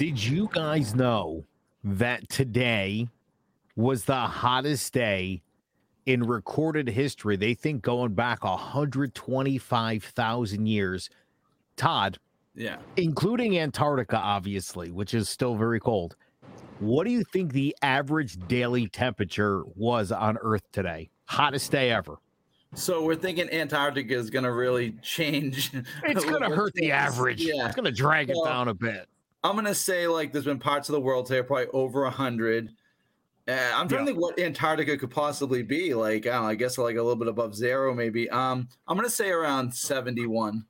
Did you guys know that today was the hottest day in recorded history? They think going back 125,000 years. Todd, Yeah. including Antarctica, obviously, which is still very cold. What do you think the average daily temperature was on Earth today? Hottest day ever. So we're thinking Antarctica is going to really change. It's going to hurt the average. Yeah. It's going to drag it down a bit. I'm going to say like there's been parts of the world today probably over a 100. Uh, I'm trying to think what Antarctica could possibly be. Like, I don't know, I guess like a little bit above zero, maybe. Um, I'm going to say around 71.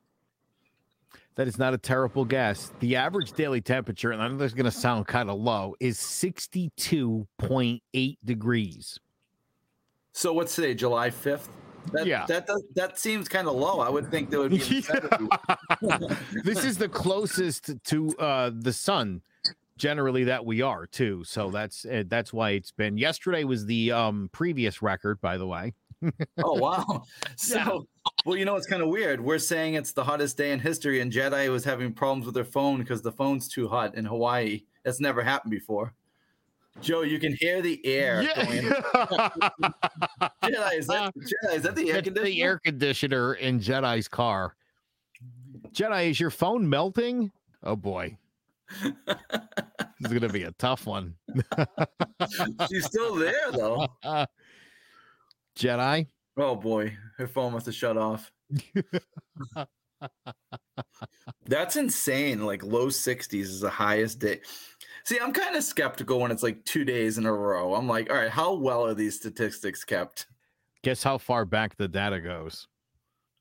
That is not a terrible guess. The average daily temperature, and I know this is going to sound kind of low, is 62.8 degrees. So what's today, July 5th? That, Yeah. That does, that seems kind of low. I would think there would be. in the 70s. this is the closest to uh, the sun generally that we are too. So that's uh, that's why it's been. Yesterday was the um, previous record, by the way. Oh wow! So, well, you know what's kind of weird? We're saying it's the hottest day in history, and Jedi was having problems with their phone because the phone's too hot in Hawaii. That's never happened before. Joe, you can hear the air going. Jedi, is that Jedi? Is that the air conditioner? the air conditioner in Jedi's car. Jedi, is your phone melting? Oh boy. this is gonna be a tough one. She's still there though. Jedi, Oh boy, her phone must have shut off. That's insane. Like low 60s is the highest day. See, I'm kind of skeptical when it's like two days in a row. I'm like, all right, how well are these statistics kept? guess how far back the data goes.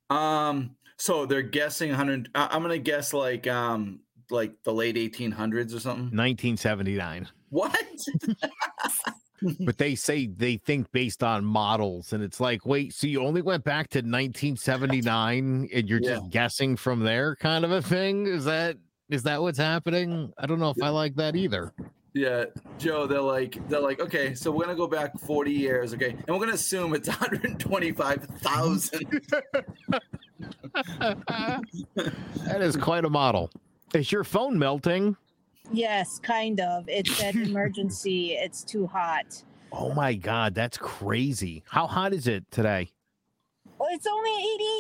Um, so they're guessing 100. I- I'm gonna guess like um like the late 1800s or something. 1979. What? but they say they think based on models and it's like wait so you only went back to 1979 and you're just guessing from there kind of a thing is that is that what's happening i don't know if i like that either Yeah, Joe, they're like, they're like, okay, so we're gonna go back 40 years, okay, and we're gonna assume it's 125,000. that is quite a model is your phone melting Yes, kind of. It said emergency. it's too hot. oh my god that's crazy how hot is it today Well, it's only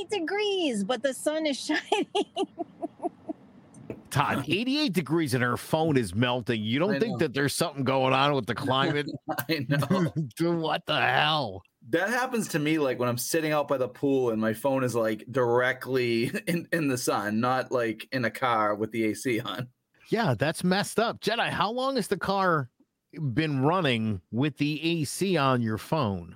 88 degrees, but the sun is shining. Todd 88 degrees and her phone is melting you don't I think know. that there's something going on with the climate I know. Dude, what the hell That happens to me like when I'm sitting out by the pool and my phone is like directly in, in the sun, not like in a car with the AC on. Yeah, that's messed up. Jedi, how long has the car been running with the AC on your phone?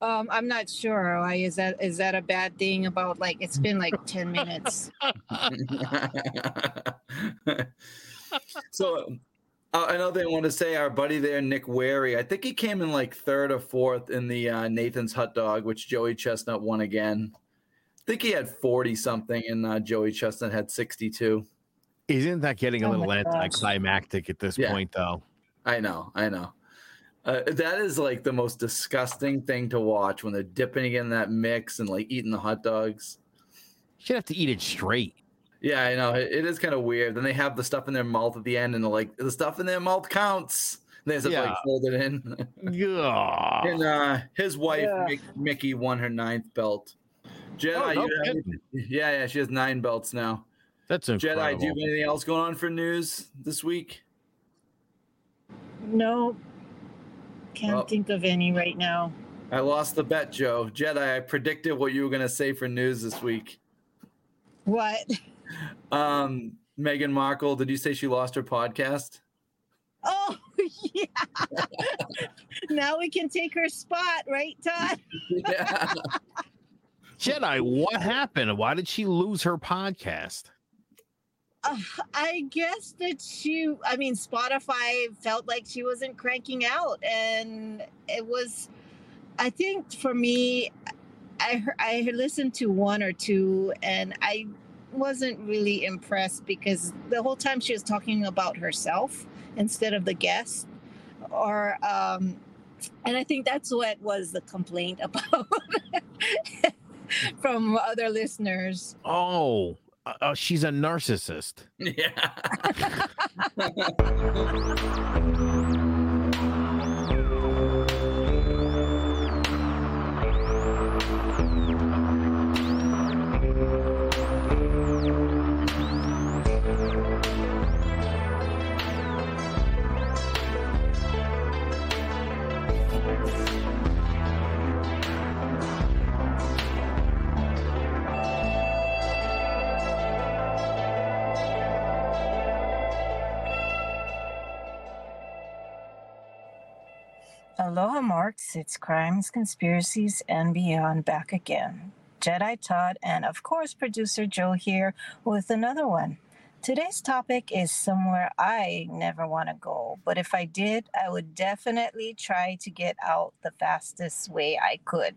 Um, I'm not sure. Why is that? Is that a bad thing? About like it's been like 10 minutes. so uh, another thing I want to say, our buddy there, Nick Wehry, I think he came in like third or fourth in the uh, Nathan's hot dog, which Joey Chestnut won again. I think he had 40 something and uh, Joey Chestnut had 62. Isn't that getting a Oh little gosh. anticlimactic at this Yeah. point, though? I know, I know. Uh, that is like the most disgusting thing to watch when they're dipping in that mix and like eating the hot dogs. You should have to eat it straight. Yeah, I know. It, it is kind of weird. Then they have the stuff in their mouth at the end, and they're like, the stuff in their mouth counts. And they just have to, like fold it in. Yeah. and uh, his wife, Yeah. Mick, Miki, won her ninth belt. Jedi, Oh, no you have- yeah, yeah, she has nine belts now. That's Jedi, do you have anything else going on for news this week? No, can't Well- think of any right now. I lost the bet, Joe. Jedi, I predicted what you were going to say for news this week. What? Um, Meghan Markle, did you say she lost her podcast? Oh, yeah. now we can take her spot, right, Todd? yeah. Jedi, what happened? Why did she lose her podcast? I guess that she, I mean, Spotify felt like she wasn't cranking out, and it was. I think for me, I I listened to one or two, and I wasn't really impressed because the whole time she was talking about herself instead of the guest, or um, and I think that's what was the complaint about from other listeners. Oh, Uh, uh, she's a narcissist. Yeah. Aloha Marks, it's Crimes, Conspiracies, and Beyond back again. Jedi Todd and, of course, producer Joe here with another one. Today's topic is somewhere I never want to go, but if I did, I would definitely try to get out the fastest way I could.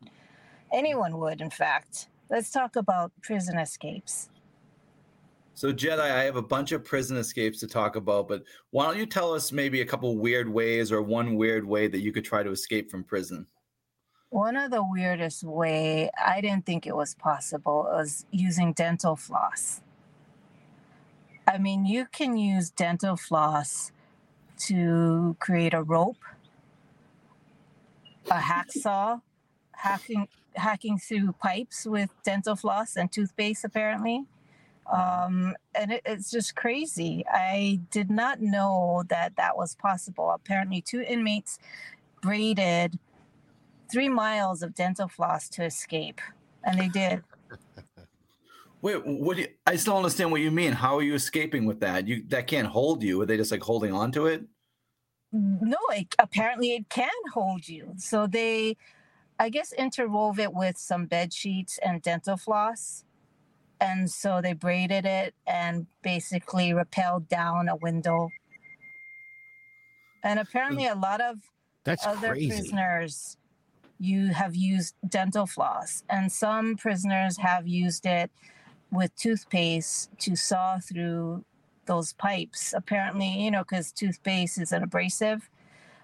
Anyone would, in fact. Let's talk about prison escapes. So Jedi, I have a bunch of prison escapes to talk about, but why don't you tell us maybe a couple weird ways or one weird way that you could try to escape from prison? One of the weirdest way I didn't think it was possible was using dental floss. I mean, you can use dental floss to create a rope, a hacksaw, hacking hacking through pipes with dental floss and toothpaste apparently. Um, and it, it's just crazy. I did not know that that was possible. Apparently, two inmates braided three miles of dental floss to escape, and they did. Wait, what? Do you, I still don't understand what you mean. How are you escaping with that? You that can't hold you. Are they just like holding on to it? No, it, apparently it can hold you. So they, I guess, interwove it with some bed sheets and dental floss and so they braided it and basically rappelled down a window. And apparently, a lot of That's other crazy. prisoners you have used dental floss, and some prisoners have used it with toothpaste to saw through those pipes. Apparently, you know, because toothpaste is an abrasive,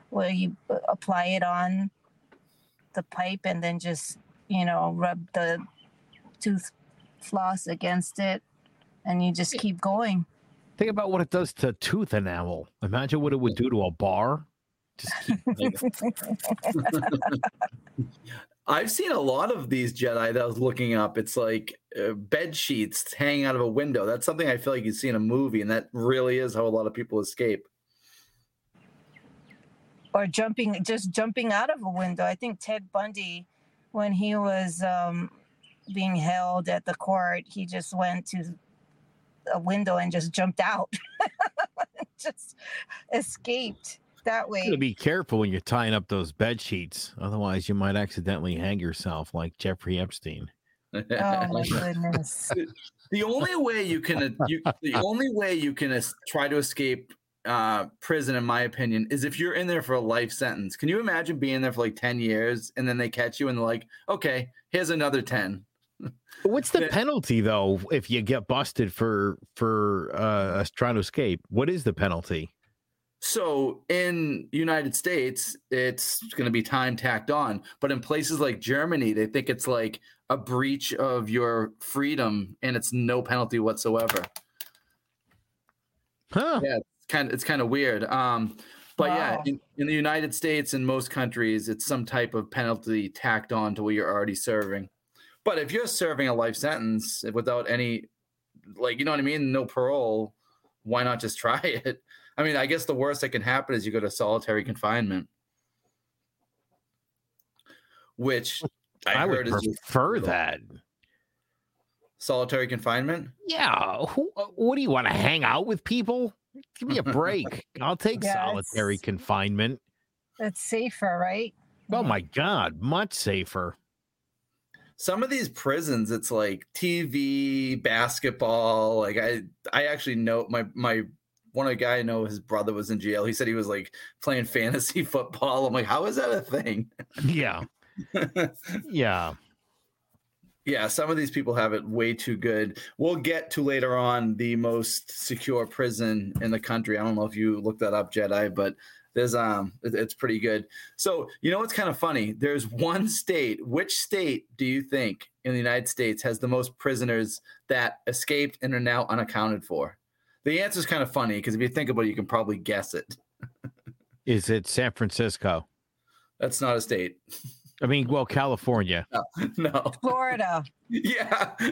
where you apply it on the pipe and then just you know rub the tooth floss against it and you just keep going. Think about what it does to tooth enamel. Imagine what it would do to a bar. Just keep, like, I've seen a lot of these Jedi that I was looking up. It's like uh, bed sheets hanging out of a window. That's something I feel like you see in a movie, and that really is how a lot of people escape. or jumping just jumping out of a window. I think Ted Bundy, when he was um, being held at the court, he just went to a window and just jumped out, just escaped that gotta way. be careful when you're tying up those bed sheets. Otherwise, you might accidentally hang yourself like Jeffrey Epstein. Oh my goodness! the only way you can you, the only way you can es- try to escape uh, prison, in my opinion, is if you're in there for a life sentence. Can you imagine being there for like ten years and then they catch you and they're like, "Okay, here's another 10. What's the penalty though if you get busted for for uh trying to escape? What is the penalty? So in United States, it's going to be time tacked on, but in places like Germany, they think it's like a breach of your freedom, and it's no penalty whatsoever. Huh? Yeah, it's kind of it's kind of weird. Um, but yeah, in, in the United States and most countries, it's some type of penalty tacked on to what you're already serving. But if you're serving a life sentence without any, like you know what I mean, no parole, why not just try it? I mean, I guess the worst that can happen is you go to solitary confinement, which I, I, would is prefer brutal. that. solitary confinement. Yeah. Who, what do you want to hang out with people? Give me a break. I'll take Yeah, solitary confinement. That's safer, right? Oh my god, much safer. Some of these prisons it's like tv basketball like i i actually know my my one of the guy i know his brother was in jail he said he was like playing fantasy football i'm like how is that a thing Yeah. Yeah. Yeah, some of these people have it way too good. We'll get to later on the most secure prison in the country. I don't know if you looked that up, Jedi, but there's um it's pretty good. So you know what's kind of funny? There's one state. Which state do you think in the United States has the most prisoners that escaped and are now unaccounted for? The answer is kind of funny because if you think about it, you can probably guess it. Is it San Francisco? That's not a state. I mean, well, California. No. no. Florida. Yeah.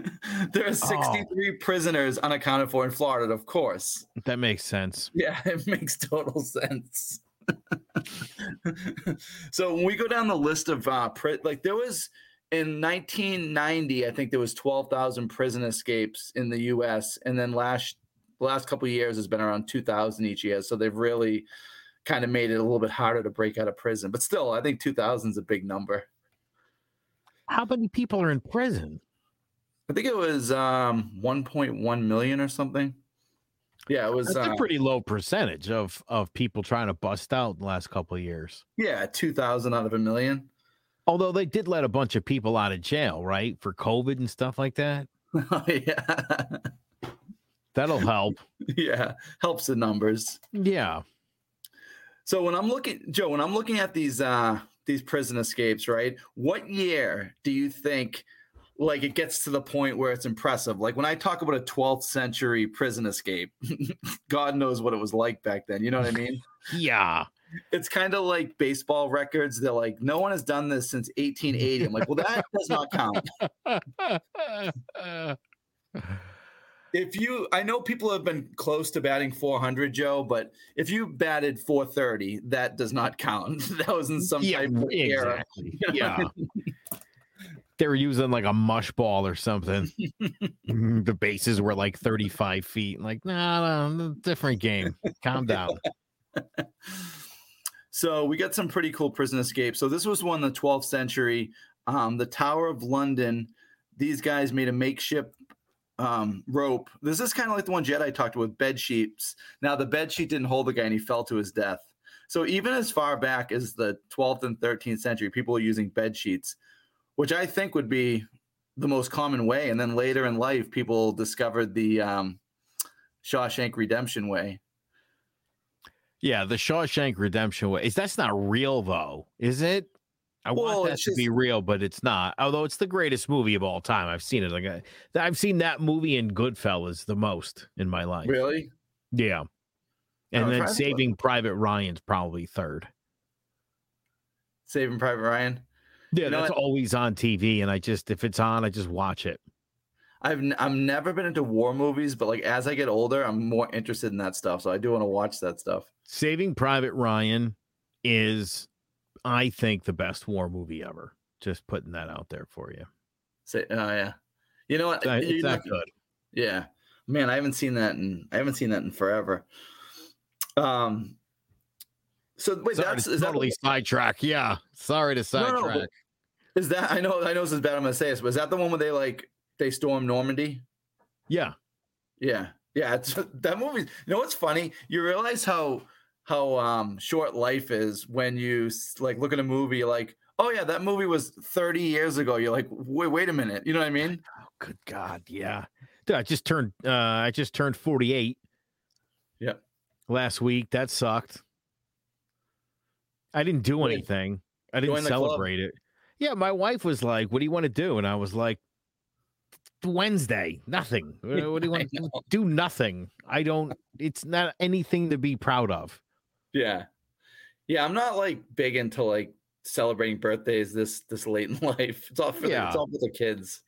There are 63 oh. prisoners unaccounted for in Florida, of course. That makes sense. Yeah, it makes total sense. so when we go down the list of uh pri- like there was in 1990 I think there was 12,000 prison escapes in the US and then last the last couple years has been around 2,000 each year so they've really kind of made it a little bit harder to break out of prison. But still, I think 2000 is a big number. How many people are in prison? I think it was um, 1.1 million or something. Yeah, it was That's uh, a pretty low percentage of of people trying to bust out the last couple of years. Yeah, 2000 out of a million. Although they did let a bunch of people out of jail, right? For COVID and stuff like that. Oh, yeah. That'll help. yeah, helps the numbers. Yeah. So when I'm looking, Joe, when I'm looking at these uh these prison escapes, right? What year do you think like it gets to the point where it's impressive? Like when I talk about a 12th century prison escape, God knows what it was like back then. You know what I mean? yeah. It's kind of like baseball records. They're like, no one has done this since 1880. I'm like, well, that does not count. if you I know people have been close to batting 400, Joe, but if you batted 430, that does not count. that was in some yeah, type of exactly. era. Yeah. They were using like a mush ball or something. the bases were like 35 feet. Like, nah, nah, different game. Calm down. so we got some pretty cool prison escapes. So this was one in the 12th century. Um, the Tower of London. These guys made a makeshift um, rope. This is kind of like the one Jedi talked with bed sheets. Now the bed sheet didn't hold the guy and he fell to his death. So even as far back as the 12th and 13th century, people were using bed sheets, which I think would be the most common way. And then later in life, people discovered the um, Shawshank Redemption way. Yeah, the Shawshank Redemption way. Is that's not real though, is it? I well, want that to just, be real, but it's not. Although it's the greatest movie of all time. I've seen it. Like I, I've seen that movie in Goodfellas the most in my life. Really? Yeah. And then Saving Private Ryan's probably third. Saving Private Ryan. Yeah, you that's always on TV, and I just if it's on, I just watch it. I've n- I've never been into war movies, but like as I get older, I'm more interested in that stuff. So I do want to watch that stuff. Saving Private Ryan is I think the best war movie ever. Just putting that out there for you. Say, oh yeah, you know what? It's, it's that good. Yeah, man, I haven't seen that in I haven't seen that in forever. Um. So wait, Sorry that's to totally that sidetrack. Yeah, sorry to sidetrack. No, no, is that I know I know this is bad. I'm gonna say this, but is that the one where they like they storm Normandy? Yeah, yeah, yeah. It's that movie. You know what's funny? You realize how how um short life is when you like look at a movie like oh yeah that movie was 30 years ago you're like wait wait a minute you know what i mean oh good god yeah Dude, i just turned uh i just turned 48 yep last week that sucked i didn't do anything i didn't celebrate it yeah my wife was like what do you want to do and i was like Wednesday, nothing. What do you want to do? Nothing. I don't. It's not anything to be proud of. Yeah. Yeah, I'm not like big into like celebrating birthdays this this late in life. It's all for yeah. the, it's all for the kids.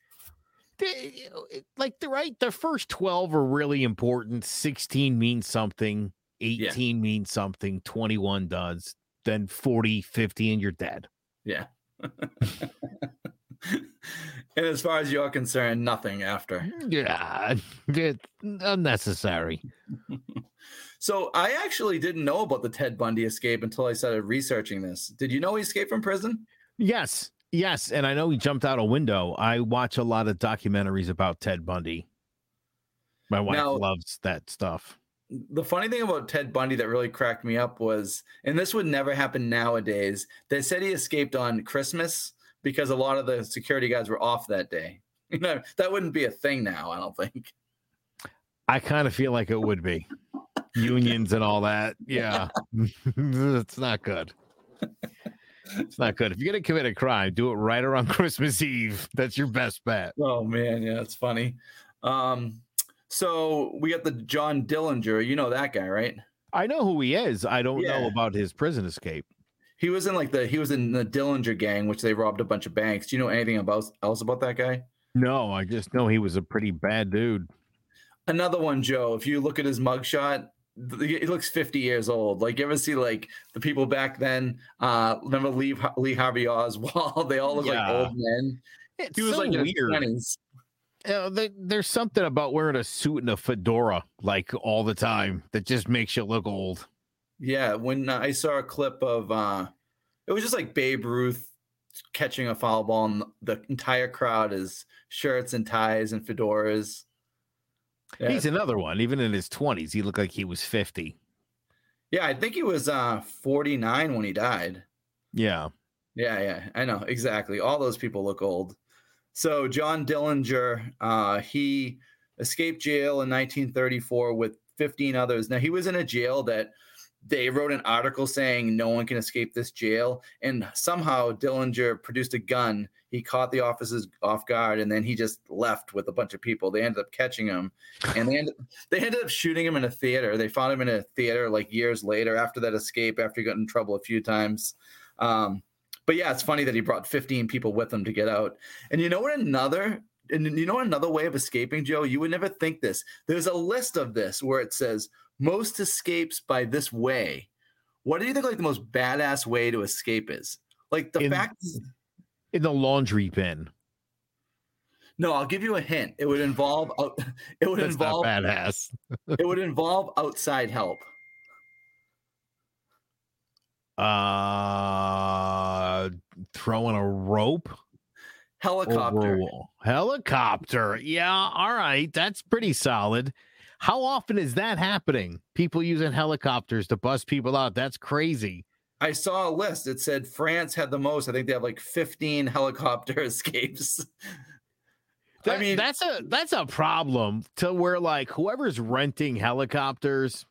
They, uh, like the right, the first 12 are really important. 16 means something, 18 yeah. means something, 21 does. Then 40, 50 and you're dead. Yeah. And as far as you're concerned, nothing after. Yeah, it's unnecessary. So I actually didn't know about the Ted Bundy escape until I started researching this. Did you know he escaped from prison? Yes. Yes, and I know he jumped out a window. I watch a lot of documentaries about Ted Bundy. My wife now, loves that stuff. The funny thing about Ted Bundy that really cracked me up was, and this would never happen nowadays, they said he escaped on Christmas because a lot of the security guys were off that day. You know, that wouldn't be a thing now. I don't think. I kind of feel like it would be unions and all that. Yeah, it's not good. It's not good. If you're gonna commit a crime, do it right around Christmas Eve. That's your best bet. Oh man, yeah, it's funny. Um, so we got the John Dillinger. You know that guy, right? I know who he is. I don't Yeah. know about his prison escape. He was in like the he was in the Dillinger gang, which they robbed a bunch of banks. Do you know anything about else about that guy? No, I just know he was a pretty bad dude. Another one, Joe. If you look at his mugshot, he looks 50 years old. Like you ever see like the people back then? Uh, remember Lee Lee Harvey Oswald? They all look Yeah. like old men. It's He was so like in his weird. 20s. Know, there- there's something about wearing a suit and a fedora like all the time that just makes you look old. Yeah, when uh, I saw a clip of uh it was just like Babe Ruth catching a foul ball and the entire crowd is shirts and ties and fedoras. Yeah, He's another one. Even in his 20s, he looked like he was 50. yeah, I think he was uh 49 when he died. Yeah. Yeah, yeah, I know exactly. All those people look old. So John Dillinger, uh, he escaped jail in 1934 with 15 others. Now he was in a jail that they wrote an article saying no one can escape this jail, and somehow Dillinger produced a gun. He caught the officers off guard, and then he just left with a bunch of people. They ended up catching him, and they ended they ended up shooting him in a theater. They found him in a theater like years later after that escape, after he got in trouble a few times. Um, but yeah, it's funny that he brought 15 people with him to get out. And you know what? Another and you know another way of escaping, Joe. You would never think this. There's a list of this where it says most escapes by this way. What do you think like the most badass way to escape is? Like the In- fact. In the laundry bin. No, I'll give you a hint. It would involve. It would That's involve. not badass. It would involve outside help. Uh, throwing a rope Helicopter. Helicopter. Yeah. All right. That's pretty solid. How often is that happening? People using helicopters to bust people out. That's crazy. I saw a list. It said France had the most. I think they have like 15 helicopter escapes. I mean- that's a that's a problem to where like whoever's renting helicopters,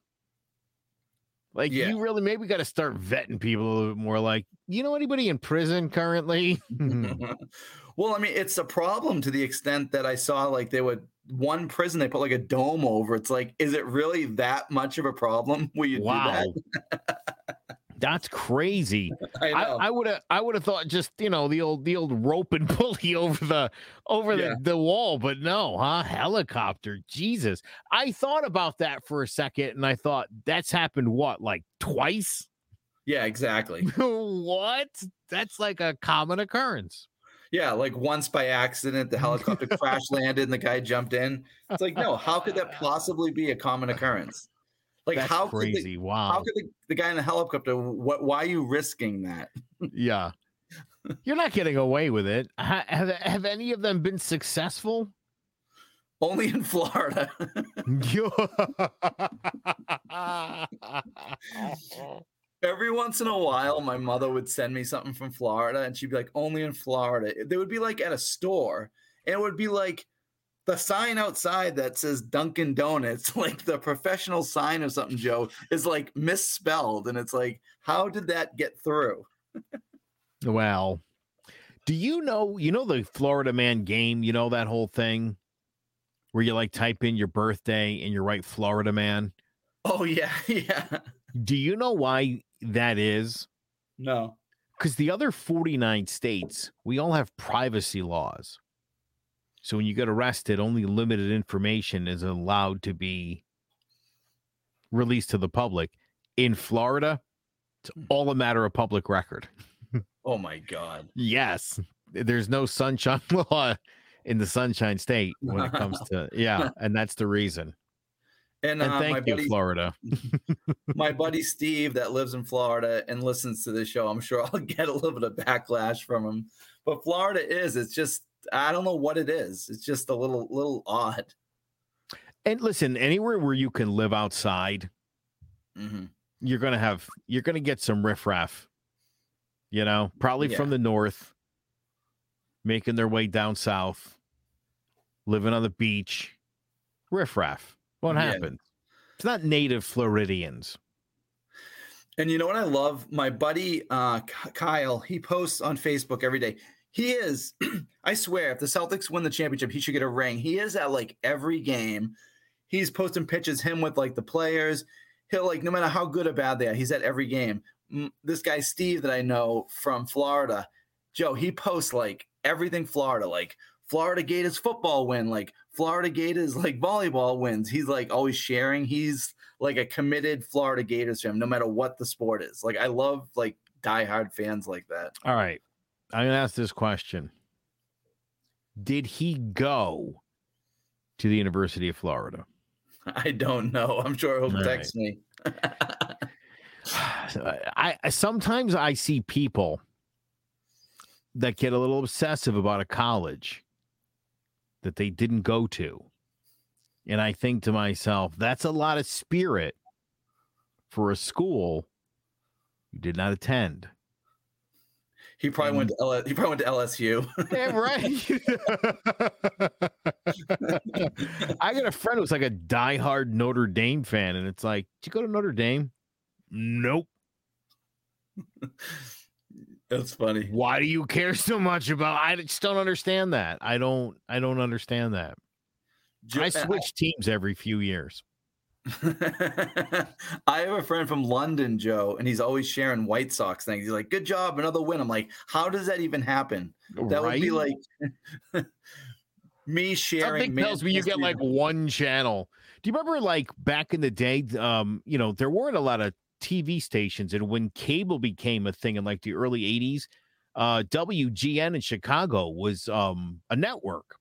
like Yeah. you really maybe got to start vetting people a little bit more. Like, you know anybody in prison currently? Mm-hmm. well, I mean, it's a problem to the extent that I saw like they would one prison they put like a dome over. It's like, is it really that much of a problem? Will you wow, do that's crazy. I would have I would have thought just you know the old the old rope and pulley over the over Yeah. the, the wall, but no, huh? Helicopter, Jesus! I thought about that for a second, and I thought that's happened what like twice. yeah, exactly. what? That's like a common occurrence. Yeah, like once by accident, the helicopter crash landed and the guy jumped in. It's like, no, how could that possibly be a common occurrence? Like, That's how could the, crazy. how could the, the guy in the helicopter? What? Why are you risking that? yeah. You're not getting away with it. Ha- Have, have any of them been successful? Only in Florida. Every once in a while, my mother would send me something from Florida, and she'd be like, "Only in Florida." They would be like at a store, and it would be like the sign outside that says Dunkin' Donuts, like the professional sign of something, Joe, is like misspelled, and it's like, how did that get through? well, do you know you know the Florida Man game? You know that whole thing where you like type in your birthday and you write Florida Man. Oh yeah, yeah. Do you know why that is? No. Because the other 49 states, we all have privacy laws. So when you get arrested, only limited information is allowed to be released to the public. In Florida, it's all a matter of public record. Oh my God. Yes, there's no sunshine law in the Sunshine State when it comes to yeah, and that's the reason. And, And uh, my thank you, buddy, Florida. my buddy Steve that lives in Florida and listens to this show, I'm sure I'll get a little bit of backlash from him. But Florida is, it's just I don't know what it is. It's just a little little odd. And listen, anywhere where you can live outside, hmm you're gonna have you're gonna get some riffraff. You know, probably Yeah. from the north, making their way down south. living on the beach, riffraff. What Yeah. happened? It's not native Floridians. And you know what I love? My buddy uh, Kyle, he posts on Facebook every day. He is, I swear, if the Celtics win the championship, he should get a ring. He is at like every game. He's posting pictures, him with like the players. He'll like, no matter how good or bad they are, he's at every game. This guy, Steve, that I know from Florida, Joe, he posts like everything Florida, like Florida Gators football win, like Florida Gators like volleyball wins. He's like always sharing. He's like a committed Florida Gators fan, no matter what the sport is. Like I love like diehard fans like that. All right. I'm going to ask this question Did he go to the University of Florida? I don't know. I'm sure he'll All text me. I, I sometimes I see people that get a little obsessive about a college that they didn't go to. And I think to myself, that's a lot of spirit for a school you did not attend. Mm. He probably went to L- he probably went to LSU. Yeah, right. I got a friend who's like a diehard Notre Dame fan, and it's like, did you go to Notre Dame? Nope. That's funny. Why do you care so much about? I just don't understand that. I don't. I don't understand that. Jo- I uh, switch teams every few years. I have a friend from London, Joe, and he's always sharing White Sox things. He's like, "Good job, another win." I'm like, "How does that even happen?" That would be like me sharing. Something tells me you get like one channel. Do you remember like back in the day? Um, you know, there weren't a lot of TV stations, and when cable became a thing in like the early '80s, uh, WGN in Chicago was um a network,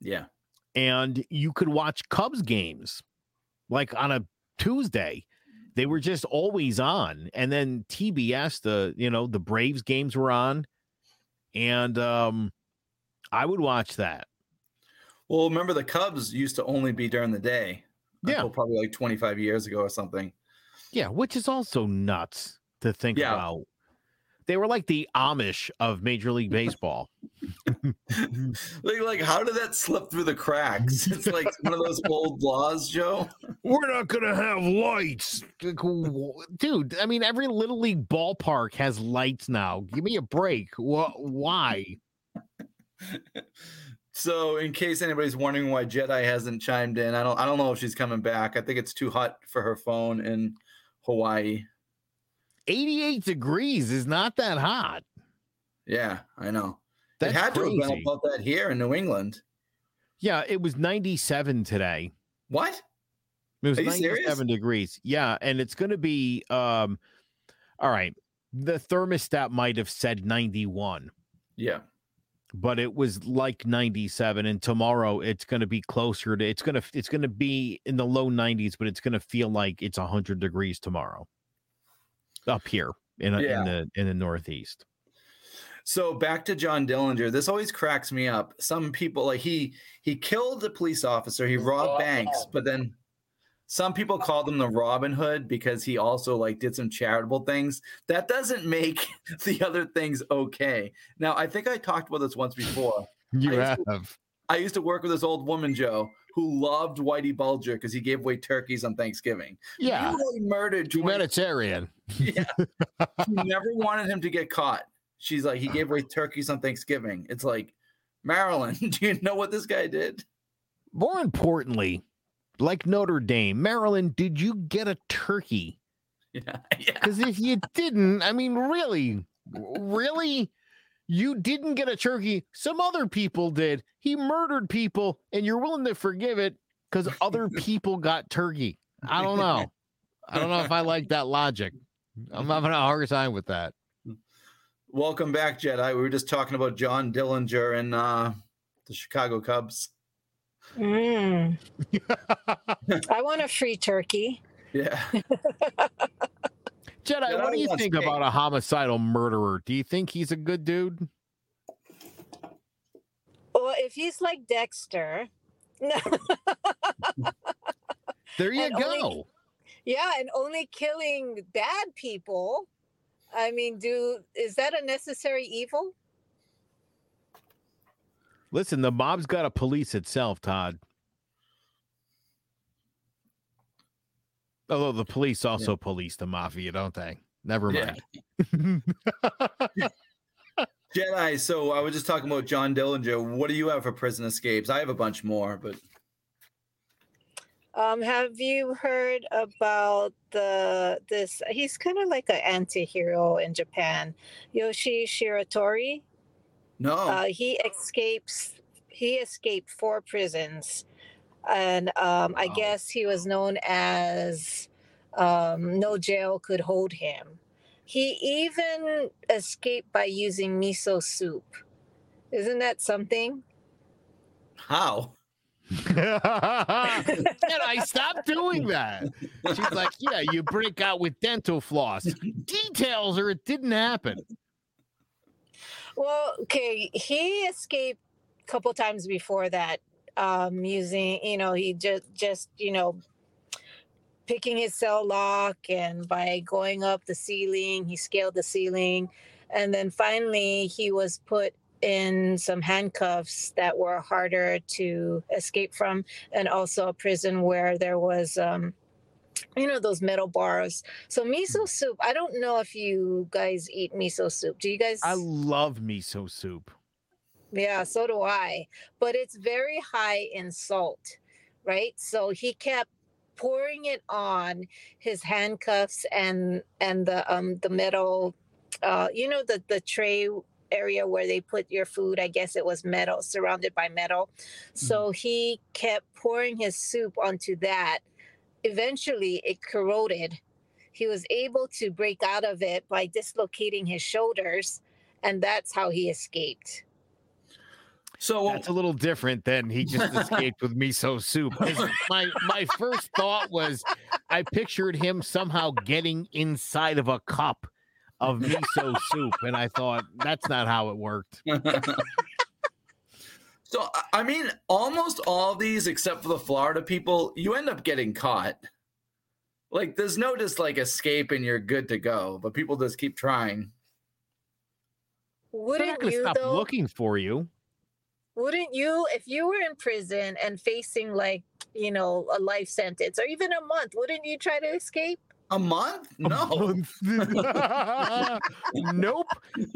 Yeah, and you could watch Cubs games like on a Tuesday. They were just always on, and then TBS, the you know the Braves games were on, and um, I would watch that. Well, remember the Cubs used to only be during the day. Yeah. until probably like 25 years ago or something. Yeah, which is also nuts to think Yeah. about. They were like the Amish of Major League Baseball. Like, like how did that slip through the cracks? It's like one of those old laws, Joe. We're not gonna have lights, dude. I mean, every little league ballpark has lights now. Give me a break. Wha Why? So, in case anybody's wondering why Jedi hasn't chimed in, I don't, I don't know if she's coming back. I think it's too hot for her phone in Hawaii. 88 degrees is not that hot. Yeah, I know. That's it had to have crazy. been about that here in New England. Yeah, it was 97 today. What? It was Are you 97 serious? degrees. Yeah, and it's going to be um all right. The thermostat might have said 91, Yeah. but it was like 97 and tomorrow it's going to be closer to it's going to it's going to be in the low 90s, but it's going to feel like it's 100 degrees tomorrow. Up here in, a- Yeah. in the in the northeast. So back to John Dillinger. This always cracks me up. Some people like he he killed a police officer, he robbed banks, but then some people called him the Robin Hood because he also like did some charitable things. That doesn't make the other things okay. Now, I think I talked about this once before. You I used have. I used to work with this old woman, Joe, who loved Whitey Bulger because he gave away turkeys on Thanksgiving. Yeah. You really murdered 20 Humanitarian. yeah. She never wanted him to get caught. She's like, he gave away turkeys on Thanksgiving. It's like, Marilyn, do you know what this guy did? More importantly, like Notre Dame, Marilyn, did you get a turkey? Yeah. Yeah. Because if you didn't, I mean, really, really, you didn't get a turkey. Some other people did. He murdered people, and you're willing to forgive it because other people got turkey. I don't know. I don't know if I like that logic. I'm having a hard time with that. Welcome back, Jedi. We were just talking about John Dillinger and uh, the Chicago Cubs. Mm. I want a free turkey. Yeah. Jedi, Yeah, what do you think about a homicidal murderer? Do you think he's a good dude? Well, if he's like Dexter, no, There you And only- go. yeah, and only killing bad people. I mean, do is that a necessary evil? Listen, the mob's got to police itself, Todd. Although the police also yeah. police the mafia, don't they? Never mind. Yeah. Jedi, so I was just talking about John Dillinger. What do you have for prison escapes? I have a bunch more, but um, have you heard about the this? He's kind of like an anti-hero in Japan, Yoshi Shiratori. No, uh, he escapes. He escaped four prisons, and um, wow. I guess he was known as um, no jail could hold him. He even escaped by using miso soup. Isn't that something? How? and I stopped doing that. She's like, Yeah, you break out with dental floss. Details or it didn't happen. Well, okay, he escaped a couple times before that, um, using, you know, he just just, you know, picking his cell lock and by going up the ceiling, he scaled the ceiling. And then finally he was put in some handcuffs that were harder to escape from, and also a prison where there was, um, you know, those metal bars. So miso soup. I don't know if you guys eat miso soup. Do you guys? I love miso soup. Yeah, so do I. But it's very high in salt, right? So he kept pouring it on his handcuffs and and the um the metal uh you know the the tray area where they put your food. I guess it was metal, surrounded by metal. So mm-hmm. he kept pouring his soup onto that. Eventually, it corroded. He was able to break out of it by dislocating his shoulders, and that's how he escaped. So that's a little different than he just escaped with miso soup. My my first thought was I pictured him somehow getting inside of a cup of miso soup, and I thought that's not how it worked. so I mean, almost all these, except for the Florida people, you end up getting caught. Like, there's no just like escape and you're good to go, but people just keep trying. Wouldn't you stop though? looking for you? Wouldn't you, if you were in prison and facing like you know a life sentence or even a month, wouldn't you try to escape? A month? No. nope.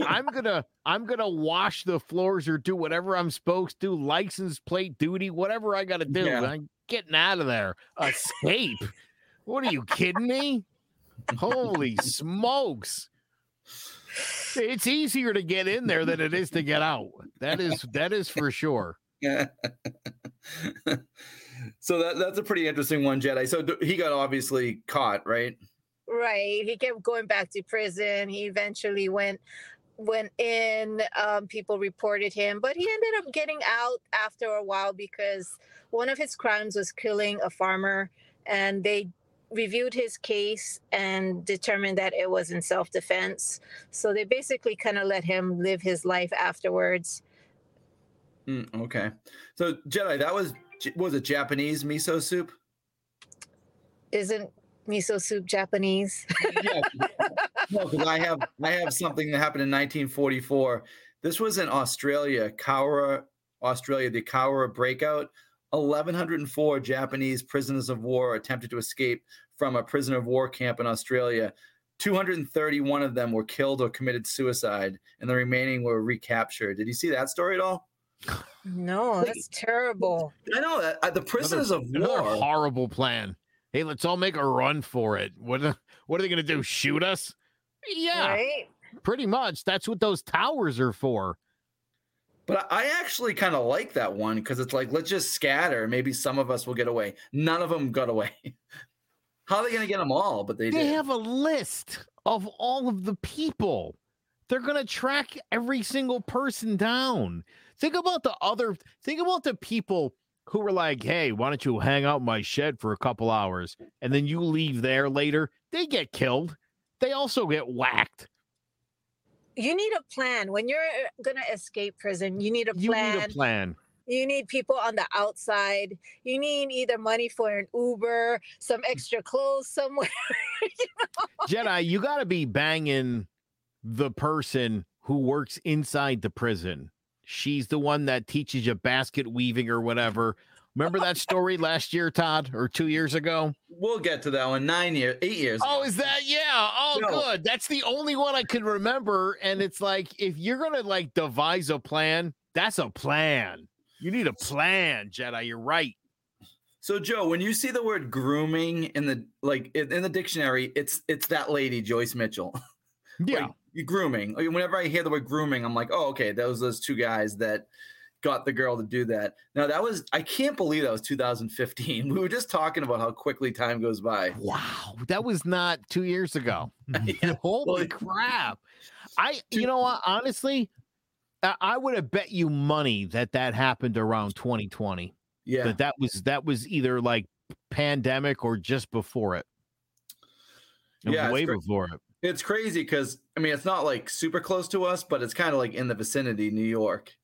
I'm gonna I'm gonna wash the floors or do whatever I'm supposed to, do, license plate duty, whatever I gotta do. Yeah. I'm getting out of there. Escape. what are you kidding me? Holy smokes. It's easier to get in there than it is to get out. That is that is for sure. Yeah. so that that's a pretty interesting one, Jedi. So he got obviously caught, right? Right. He kept going back to prison. He eventually went went in. Um, people reported him, but he ended up getting out after a while because one of his crimes was killing a farmer, and they reviewed his case and determined that it was in self-defense. So they basically kind of let him live his life afterwards. Mm, okay. So Jedi, that was was it Japanese miso soup? Isn't miso soup Japanese? yeah. No, because I have I have something that happened in 1944. This was in Australia, Cowra, Australia, the Cowra breakout. 1,104 Japanese prisoners of war attempted to escape from a prisoner of war camp in Australia. 231 of them were killed or committed suicide, and the remaining were recaptured. Did you see that story at all? No, that's terrible. I know that uh, the prisoners another, of war. horrible plan. Hey, let's all make a run for it. What what are they going to do? Shoot us? Yeah, right? pretty much. That's what those towers are for. But I actually kind of like that one because it's like let's just scatter. Maybe some of us will get away. None of them got away. How are they going to get them all? But they they did. have a list of all of the people. They're going to track every single person down. Think about the other. Think about the people who were like, "Hey, why don't you hang out in my shed for a couple hours?" And then you leave there later. They get killed. They also get whacked. You need a plan when you're uh, gonna escape prison. You need a plan. You need a plan. You need people on the outside. You need either money for an Uber, some extra clothes somewhere. you know? Jedi, you got to be banging the person who works inside the prison She's the one that teaches you basket weaving or whatever. Remember that story last year, Todd, or two years ago? We'll get to that one. Nine years, eight years. Oh, is that yeah? Oh, No. good. That's the only one I could remember. And it's like if you're gonna like devise a plan, that's a plan. You need a plan, Jedi. You're right. So Joe, when you see the word grooming in the like in, in the dictionary, it's it's that lady Joyce Mitchell. Yeah. Like, grooming. Whenever I hear the word grooming, I'm like, oh, okay, those those two guys that got the girl to do that. Now that was I can't believe that was 2015. We were just talking about how quickly time goes by. Wow, that was not two years ago. Yeah. Holy crap! I, you know what? Honestly, I, I would have bet you money that that happened around 2020. Yeah. That that was that was either like pandemic or just before it. It Yeah, way before it. It's crazy because I mean it's not like super close to us, but it's kind of like in the vicinity, New York.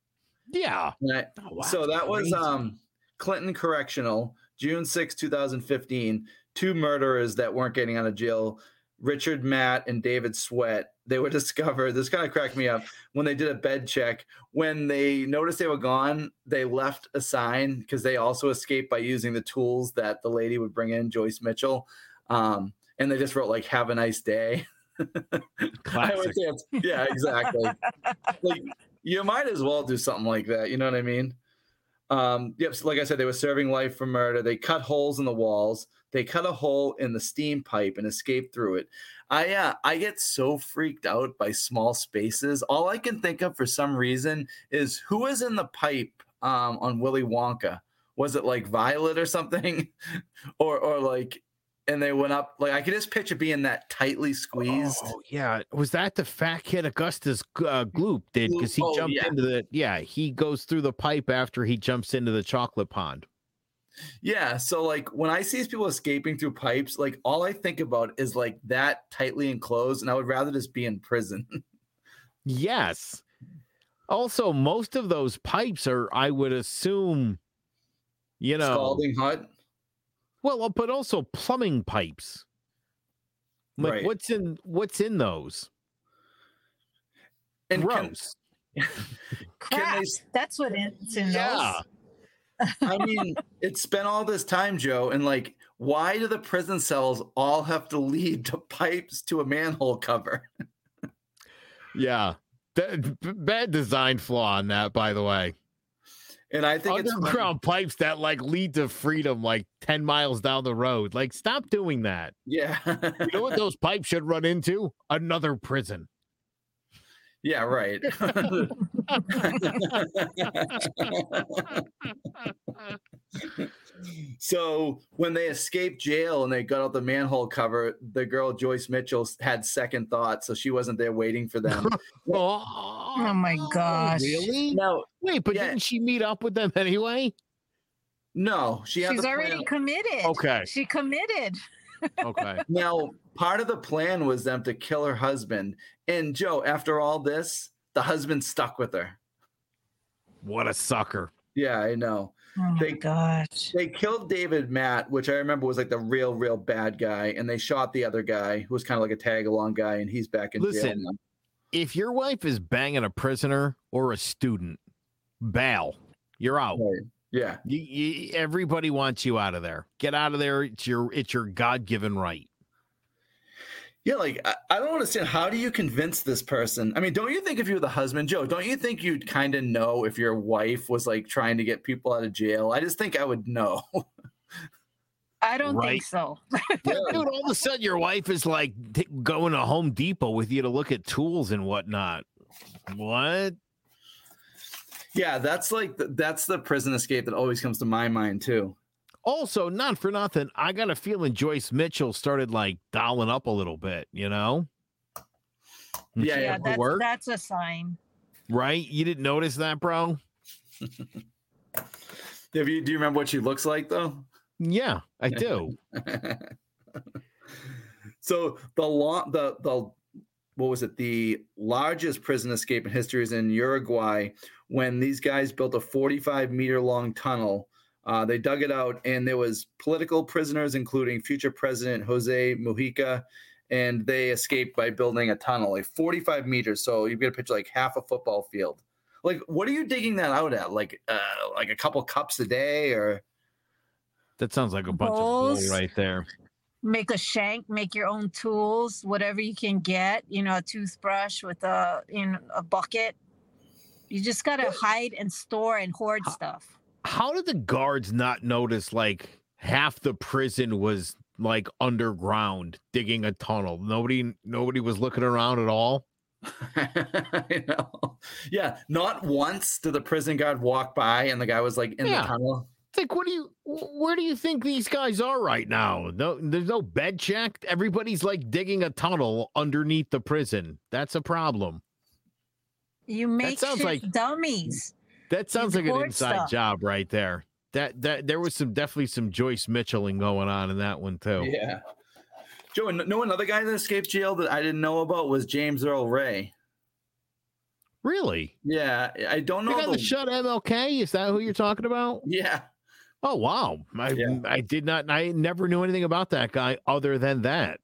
Yeah. I- Oh, wow, so that was um Clinton Correctional, June 6, 2015. Two murderers that weren't getting out of jail, Richard Matt and David Sweat. They were discovered. This kind of cracked me up when they did a bed check. When they noticed they were gone, they left a sign because they also escaped by using the tools that the lady would bring in, Joyce Mitchell. Um, and they just wrote like "Have a nice day." Classic. would say it's, yeah, exactly. like you might as well do something like that. You know what I mean? Um, yep. So like I said, they were serving life for murder. They cut holes in the walls. They cut a hole in the steam pipe and escaped through it. I uh, I get so freaked out by small spaces. All I can think of for some reason is who was in the pipe um, on Willy Wonka. Was it like Violet or something, or or like? And they went up like I could just picture being that tightly squeezed. Oh yeah, was that the fat kid Augustus uh, Gloop did? Because he Oh, jumped yeah. into the yeah, he goes through the pipe after he jumps into the chocolate pond. Yeah, so like when I see these people escaping through pipes, like all I think about is like that tightly enclosed, and I would rather just be in prison. Yes. Also, most of those pipes are, I would assume, you know, Scalding hot. Well, uh, but also plumbing pipes. Like Right. what's in what's in those? And can, Gross. can Crap. they, That's what it's in Yeah. I mean, it's spent all this time, Joe, and like, why do the prison cells all have to lead to pipes to a manhole cover? Yeah. That- bad design flaw on that, by the way. And I think it's Underground pipes that like lead to freedom like 10 miles down the road. Like, stop doing that. yeah, You know what those pipes should run into? Another prison. yeah, right. so when they escaped jail and they got out the manhole cover, the girl Joyce Mitchell had second thoughts, so she wasn't there waiting for them. Oh, Oh my gosh. Really? no, Wait, but Yeah. didn't she meet up with them anyway? no, she had She's already plan. committed. Okay. She committed. Okay. Now, part of the plan was them to kill her husband. And Joe, after all this, the husband stuck with her. what a sucker. Yeah, I know. Oh They- gosh. They killed David Matt, which I remember was like the real, real bad guy, and they shot the other guy who was kind of like a tag along guy, and he's back in jail. Listen, now. If your wife is banging a prisoner or a student, bail. You're out. Right. Yeah. You, you, everybody wants you out of there. Get out of there. It's your it's your God given right. Yeah, like I, I don't understand. How do you convince this person? I mean, don't you think if you were the husband, Joe, don't you think you'd kind of know if your wife was like trying to get people out of jail? I just think I would know. I don't Right. think so. Dude, all of a sudden your wife is like t- going to Home Depot with you to look at tools and whatnot. What? yeah, that's like the, that's the prison escape that always comes to my mind too. Also, not for nothing, I got a feeling Joyce Mitchell started like dialing up a little bit, you know? Yeah, yeah, that's work, that's a sign. right? You didn't notice that, bro? Have you, do you remember what she looks like though? Yeah, I do. so the long the the what was it the largest prison escape in history is in uruguay when these guys built a 45 meter long tunnel uh, they dug it out and there was political prisoners including future president jose mujica and they escaped by building a tunnel like 45 meters so you get a picture like half a football field Like, what are you digging that out at? Like, uh, like a couple cups a day, or That sounds like a bunch of Bowls. bull right there. make a shank, make your own tools, whatever you can get. You know, a toothbrush with a in a bucket. You just gotta hide and store and hoard stuff. How did the guards not notice like half the prison was like underground digging a tunnel? Nobody nobody was looking around at all. you know, yeah. Not once did the prison guard walk by and the guy was like in Yeah. the tunnel. It's like, what do you, where do you think these guys are right now? No, there's no bed check. Everybody's like digging a tunnel underneath the prison. That's a problem. You make sounds like- dummies. That sounds like an inside stuff. job right there. That that there was some definitely some Joyce Mitchelling going on in that one too. Yeah. Joe, and know another guy that escaped jail that I didn't know about was James Earl Ray. Really? Yeah, I don't The know guy the, that shot MLK? Is that who you're talking about? Yeah, Oh wow. I Yeah. I did not I never knew anything about that guy other than that.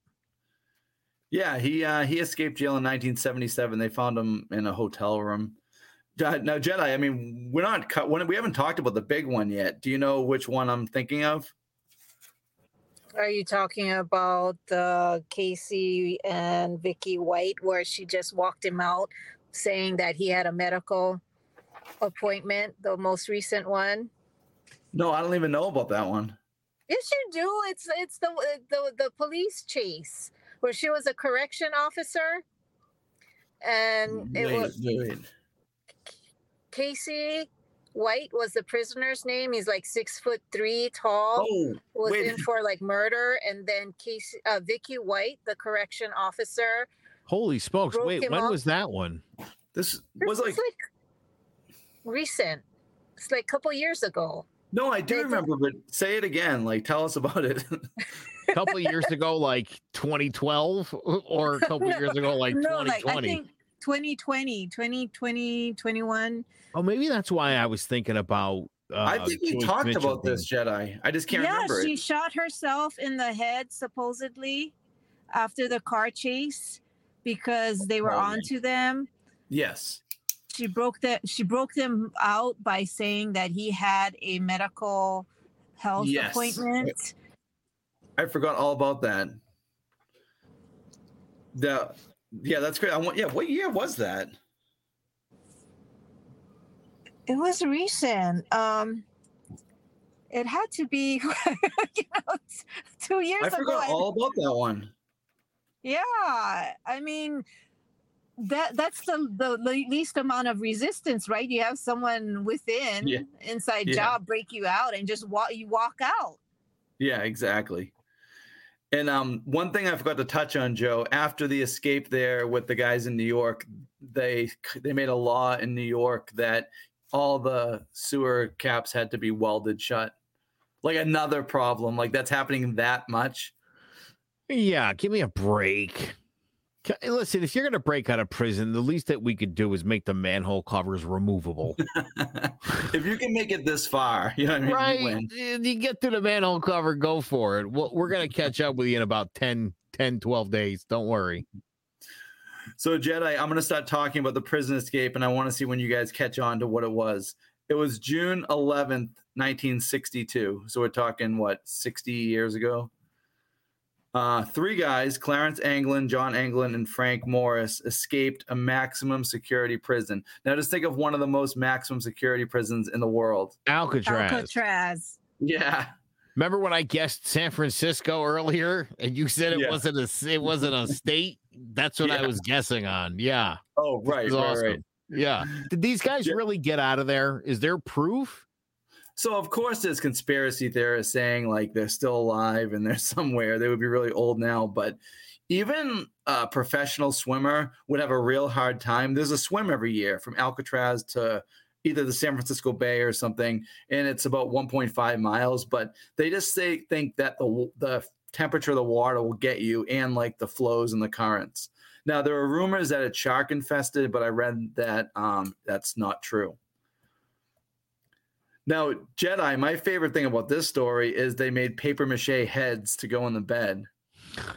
yeah. He uh, he escaped jail in 1977. They found him in a hotel room. Now, Jedi. I mean, we're not cut. We haven't talked about the big one yet. Do you know which one I'm thinking of? Are you talking about uh, Casey and Vicky White, where she just walked him out, saying that he had a medical appointment? The most recent one. No, I don't even know about that one. Yes, you do. It's it's the the the police chase where she was a correction officer, and it Wait, was wait. Casey White was the prisoner's name. He's like six foot three tall. Oh, was wait. in for like murder, and then Casey uh, Vicky White, the correction officer, Holy smokes. Broke Wait, when up. was that one? this This was is like recent. It's like a couple years ago. no, I do they- remember, but say it again. Like, tell us about it. A couple of years ago, like 2012, or a couple of years ago, like no, like 2020. I think 2020, 2020, 21. oh, maybe that's why I was thinking about. Uh, I think we Joyce talked Mitchell about this, Jedi. I just can't remember. yeah, remember she it. shot herself in the head supposedly after the car chase because they were Oh, yeah. onto them. Yes. She broke that. She broke them out by saying that he had a medical health Yes. appointment. I forgot all about that. The yeah, that's great. I want yeah, what year was that? It was recent. Um, it had to be, you know, two years I ago. forgot I- all about that one. Yeah, I mean, that that's the, the le- least amount of resistance, right? You have someone within Yeah. inside Yeah. job break you out and just walk you walk out. Yeah, exactly. And um, one thing I forgot to touch on, Joe, after the escape there with the guys in New York, they they made a law in New York that all the sewer caps had to be welded shut. Like another problem, like that's happening that much. Yeah, give me a break. Ca- eh, Listen, if you're going to break out of prison, the least that we could do is make the manhole covers removable. if you can make it this far, you know what I mean? You right? win. Eh, you get to the manhole cover, go for it. We'll, we're going to catch up with you in about 10, 10, 12 days. Don't worry. So Jedi, I'm gonna start talking about the prison escape, and I want to see when you guys catch on to what it was. It was June 11th, 1962. So we're talking what 60 years ago. Uh, three guys, Clarence Anglin, John Anglin, and Frank Morris, escaped a maximum security prison. Now, just think of one of the most maximum security prisons in the world. Alcatraz. Alcatraz. Yeah, Remember when I guessed San Francisco earlier and you said it Yeah. wasn't a it wasn't a state? That's what I was guessing on. Yeah. Oh, right, right, awesome. right. Yeah. Did these guys Yeah. really get out of there? Is there proof? So of course there's conspiracy theorists saying like they're still alive and they're somewhere. They would be really old now, but even a professional swimmer would have a real hard time. There's a swim every year from Alcatraz to either the San Francisco Bay or something, and it's about 1.5 miles. But they just say think that the the temperature of the water will get you, and like the flows and the currents. Now there are rumors that it's shark infested, but I read that um, that's not true. Now, Jedi, my favorite thing about this story is they made paper mache heads to go in the bed.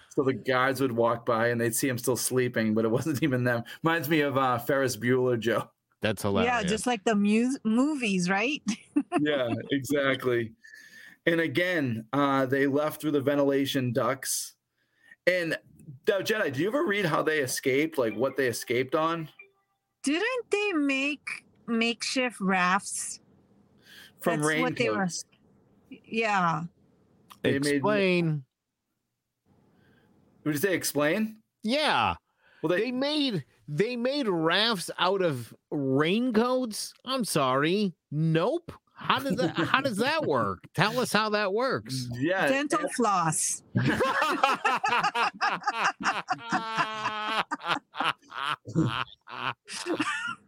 So the guards would walk by and they'd see him still sleeping, but it wasn't even them. Reminds me of uh, Ferris Bueller, Joe. That's hilarious. Yeah, just like the mu- movies, right? yeah, exactly. And again, uh, they left through the ventilation ducts. And now, Jedi, do you ever read how they escaped? Like what they escaped on? Didn't they make makeshift rafts? From That's what they were. raincoats. Yeah. they made- Explain. Would you say explain? Yeah. Well, they, They made they made rafts out of raincoats. I'm sorry. Nope. How does that how does that work? Tell us how that works. yeah, Dental floss.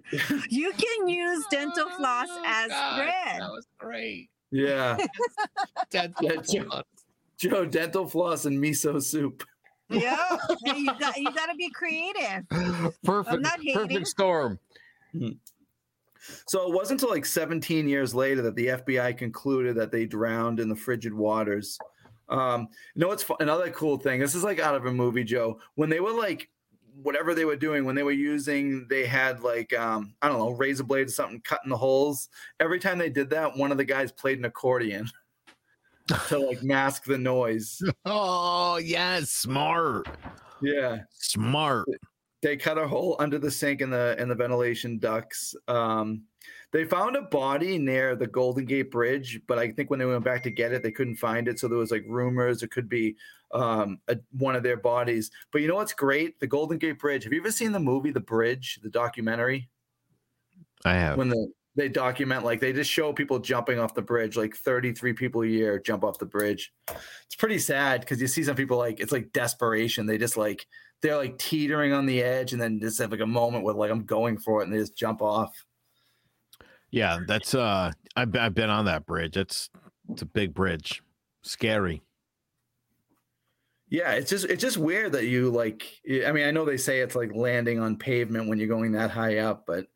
You can use dental floss Oh, as God, bread. That was great. yeah. Dental Yeah, Joe- floss. Joe, dental floss and miso soup. Yeah. Hey, you got you got to be creative. Perfect. not hating. Perfect storm. So it wasn't until like 17 years later that the FBI concluded that they drowned in the frigid waters. Um, you know what's fu- another cool thing? This is like out of a movie, Joe. When they were like, whatever they were doing, when they were using, they had like, um, I don't know, razor blades or something cutting the holes. Every time they did that, one of the guys played an accordion to like mask the noise. Oh yes, smart. Yeah. Smart. they cut a hole under the sink in the in the ventilation ducts. Um, they found a body near the Golden Gate Bridge, but I think when they went back to get it, they couldn't find it. So there was like rumors it could be um, a, one of their bodies. But you know what's great? The Golden Gate Bridge. Have you ever seen the movie The Bridge, the documentary? I have. When the they document like they just show people jumping off the bridge, like 33 people a year jump off the bridge. It's pretty sad because you see some people like it's like desperation. They just like they're like teetering on the edge and then just have like a moment where like I'm going for it and they just jump off. Yeah, that's uh I've I've been on that bridge. It's it's a big bridge. Scary. Yeah, it's just it's just weird that you like I mean, I know they say it's like landing on pavement when you're going that high up, but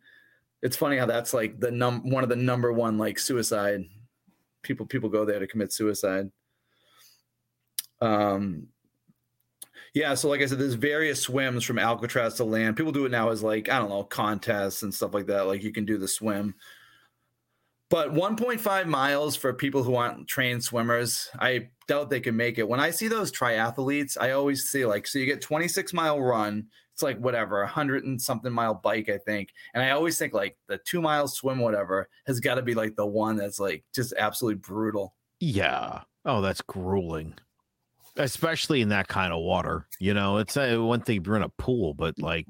it's funny how that's like the num one of the number one like suicide. People people go there to commit suicide. Um yeah, so like I said, there's various swims from Alcatraz to land. People do it now as like, I don't know, contests and stuff like that. Like you can do the swim. But 1.5 miles for people who aren't trained swimmers, I doubt they can make it. When I see those triathletes, I always see like, so you get 26 mile run. It's like whatever, a hundred and something mile bike, I think. And I always think like the two mile swim, whatever, has got to be like the one that's like just absolutely brutal. Yeah. Oh, that's grueling. Especially in that kind of water. You know, it's uh, one thing if you're in a pool, but like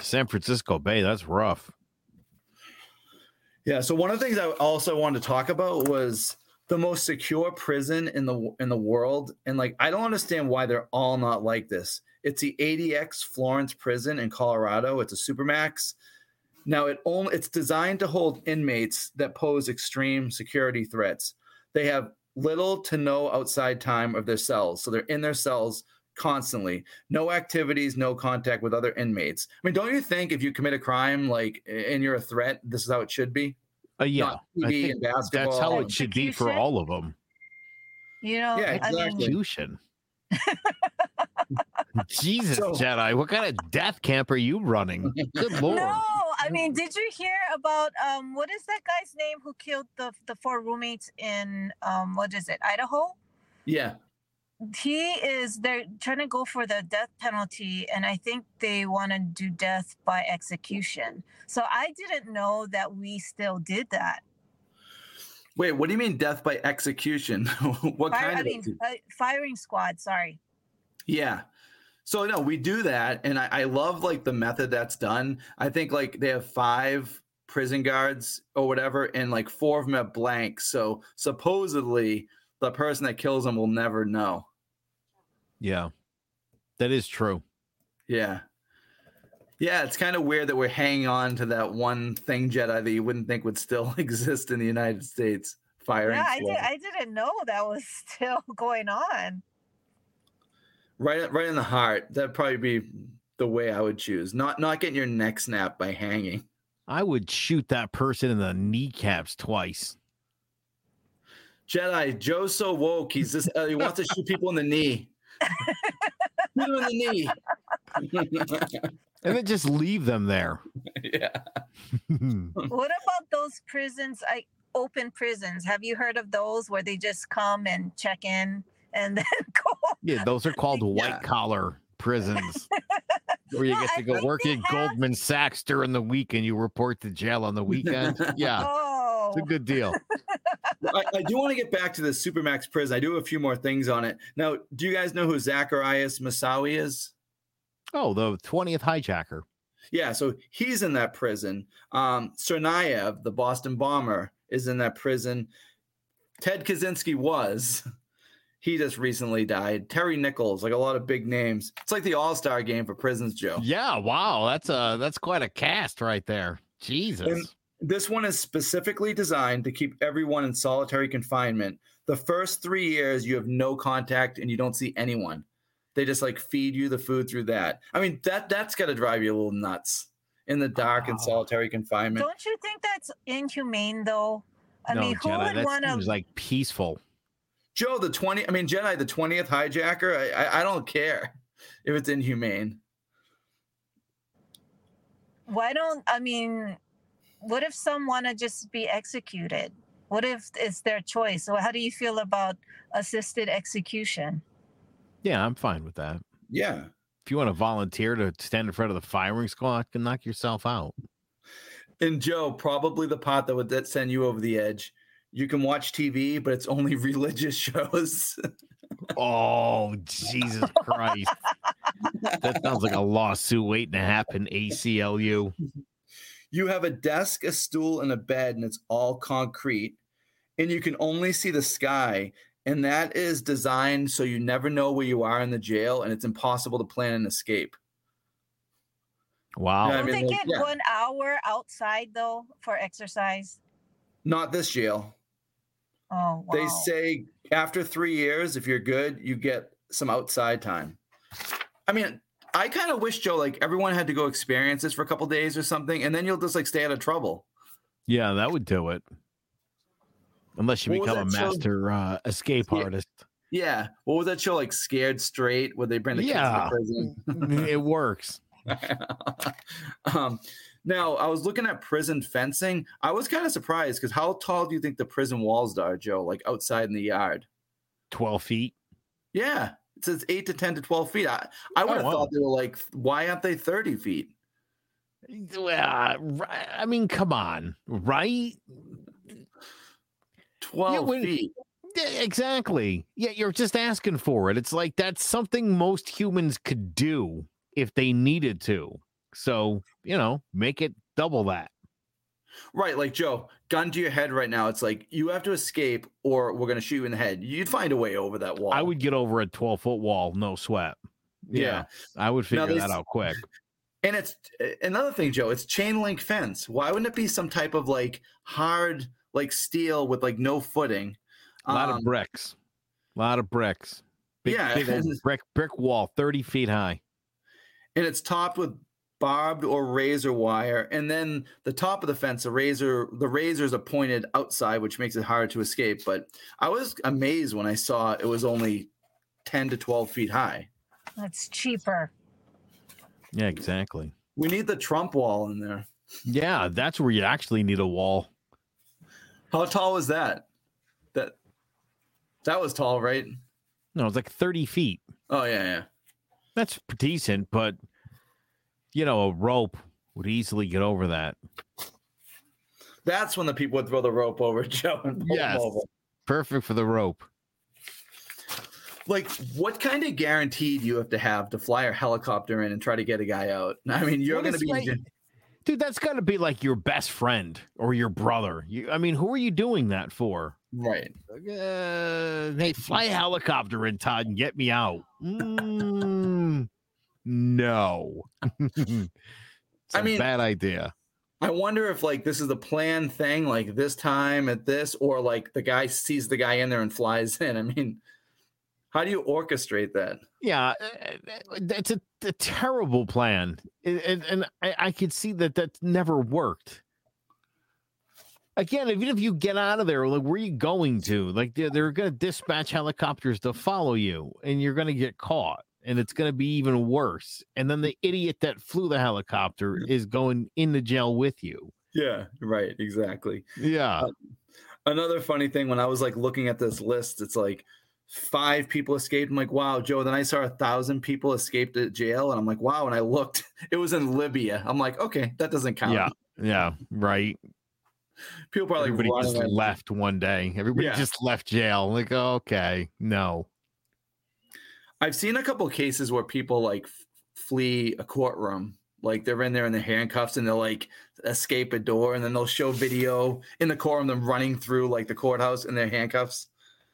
San Francisco Bay, that's rough. Yeah. So one of the things I also wanted to talk about was the most secure prison in the in the world, and like I don't understand why they're all not like this. It's the ADX Florence Prison in Colorado. It's a supermax. Now it only it's designed to hold inmates that pose extreme security threats. They have little to no outside time of their cells, so they're in their cells constantly. No activities, no contact with other inmates. I mean, don't you think if you commit a crime like and you're a threat, this is how it should be? Uh, yeah. Not TV and basketball. that's how it should be for all of them. You know, Yeah, I mean, exactly. Execution. Jesus, So- Jedi, what kind of death camp are you running? Good lord. No, I mean, did you hear about um what is that guy's name who killed the the four roommates in um what is it, Idaho? Yeah. He is they're trying to go for the death penalty and I think they want to do death by execution. So I didn't know that we still did that. Wait, what do you mean death by execution? what Fire, kind I of? mean, execution? uh, firing squad, sorry. Yeah. So no, we do that, and I, I love like the method that's done. I think like they have five prison guards or whatever, and like four of them have blank. So supposedly the person that kills them will never know. Yeah. That is true. Yeah. Yeah, it's kind of weird that we're hanging on to that one thing Jedi that you wouldn't think would still exist in the United States. Firing Yeah, I did I didn't know that was still going on. right right in the heart. That'd probably be the way I would choose. Not not getting your neck snapped by hanging. I would shoot that person in the kneecaps twice. Jedi, Joe's so woke. He's just uh, he wants to shoot people in the knee. Shoot him in the knee. And then just leave them there. yeah. what about those prisons? I open prisons. Have you heard of those where they just come and check in and then go? yeah, those are called white Yeah. collar prisons where you Yeah, get to go work at have- Goldman Sachs during the week and you report to jail on the weekend. Yeah, Oh, it's a good deal. I, I do want to get back to the Supermax prison. I do have a few more things on it. Now, do you guys know who Zacarias Moussaoui is? Oh, the 20th hijacker. Yeah, so he's in that prison. Um, Tsarnaev, the Boston bomber, is in that prison. Ted Kaczynski was. He just recently died. Terry Nichols, like a lot of big names. It's like the All Star game for prisons, Joe. Yeah, wow, that's a that's quite a cast right there. Jesus. This one is specifically designed to keep everyone in solitary confinement. The first three years, you have no contact and you don't see anyone. They just like feed you the food through that. I mean, that that's got to drive you a little nuts in the dark and Oh. solitary confinement. don't you think that's inhumane though? I no, mean, who Jedi, would that want seems to? like peaceful. Joe, the twenty. I mean, Jedi, the twentieth hijacker. I, I I don't care if it's inhumane. Why don't I mean? What if some want to just be executed? What if it's their choice? So how do you feel about assisted execution? Yeah, I'm fine with that. Yeah. If you want to volunteer to stand in front of the firing squad, can knock yourself out. And Joe, probably the pot that would that send you over the edge. You can watch TV, but it's only religious shows. Oh, Jesus Christ. that sounds like a lawsuit waiting to happen, ACLU. You have a desk, a stool, and a bed, and it's all concrete. And you can only see the sky. And that is designed so you never know where you are in the jail, and it's impossible to plan an escape. Wow. Yeah, I Don't mean, they like, get yeah. one hour outside though for exercise? Not this jail. Oh, wow. They say after three years, if you're good, you get some outside time. I mean, I kind of wish Joe like everyone had to go experience this for a couple days or something, and then you'll just like stay out of trouble. Yeah, that would do it. Unless you What become a master uh, escape Yeah. artist. Yeah. What was that show like? Scared Straight, where they bring the Yeah. kids to prison. it works. um, now I was looking at prison fencing. I was kind of surprised because how tall do you think the prison walls are, Joe? Like outside in the yard? 12 feet. Yeah, it says eight to ten to twelve feet. I, I would have Oh, wow. thought they were like, why aren't they thirty feet? Uh, I mean, come on, right? Twelve when- feet. Exactly. Yeah, you're just asking for it. It's like that's something most humans could do if they needed to. So, you know, make it double that. Right, like Joe, gun to your head right now. It's like you have to escape, or we're gonna shoot you in the head. You'd find a way over that wall. I would get over a 12 foot wall, no sweat. yeah. I would figure that out quick. And it's another thing, Joe. It's chain link fence. Why wouldn't it be some type of like hard, like steel with like no footing? A lot Um, of bricks. A lot of bricks. Big, Yeah, big brick brick wall, 30 feet high. and it's topped with barbed or razor wire and then the top of the fence the razor the razors are pointed outside which makes it hard to escape but i was amazed when i saw it was only 10 to 12 feet high That's cheaper. Yeah, exactly. we need the trump wall in there Yeah, that's where you actually need a wall. how tall was that that that was tall right No, it's like 30 feet. oh yeah yeah That's decent, but you know, a rope would easily get over that. that's when the people would throw the rope over joe and pull him Yes. over. Perfect for the rope. like what kind of guarantee do you have to have to fly a helicopter in and try to get a guy out i mean you're going to be like- Dude, that's got to be like your best friend or your brother. You, I mean, who are you doing that for? right Uh, hey, fly a helicopter in, Todd, and get me out. Mm, no. I mean- bad idea. I wonder if like this is the planned thing, like this time at this, or like the guy sees the guy in there and flies in. I mean, how do you orchestrate that? Yeah, uh, it's a, a terrible plan, and, and, and I, I could see that that's never worked. Again, even if you get out of there, like where are you going to? Like they're, they're going to dispatch helicopters to follow you, and you're going to get caught. And it's going to be even worse. And then the idiot that flew the helicopter is going into jail with you. Yeah, right, exactly. Yeah. Uh, another funny thing when I was like looking at this list, it's like five people escaped. I'm like, wow, Joe. Then I saw a thousand people escaped at jail, and I'm like, wow. And I looked, it was in Libya. I'm like, okay, that doesn't count. Yeah, yeah, right. People probably Everybody just left one day. Everybody Yeah. just left jail. Like, okay, no. I've seen a couple cases where people like f- flee a courtroom. Like they're in there in the handcuffs and they'll like escape a door and then they'll show video in the courtroom them running through like the courthouse in their handcuffs.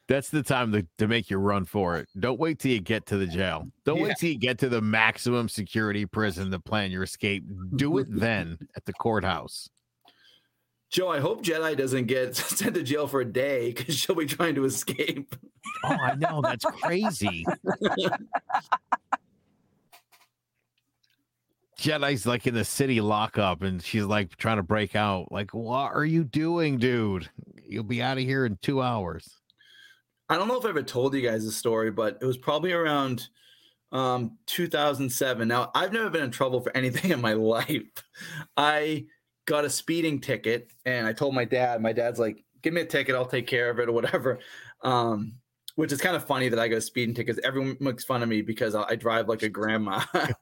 That's the time to, to make you run for it. Don't wait till you get to the jail. Don't Yeah. wait till you get to the maximum security prison to plan your escape. Do it then at the courthouse. Joe, I hope Jedi doesn't get sent to jail for a day because she'll be trying to escape. Oh, I know. That's crazy. Jedi's like in the city lockup and she's like trying to break out. Like, what are you doing, dude? You'll be out of here in two hours. I don't know if I ever told you guys this story, but it was probably around um, 2007. Now, I've never been in trouble for anything in my life. I got a speeding ticket and I told my dad, my dad's like, give me a ticket, I'll take care of it or whatever. Um, which is kind of funny that I got a speeding ticket. Everyone makes fun of me because I drive like a grandma. I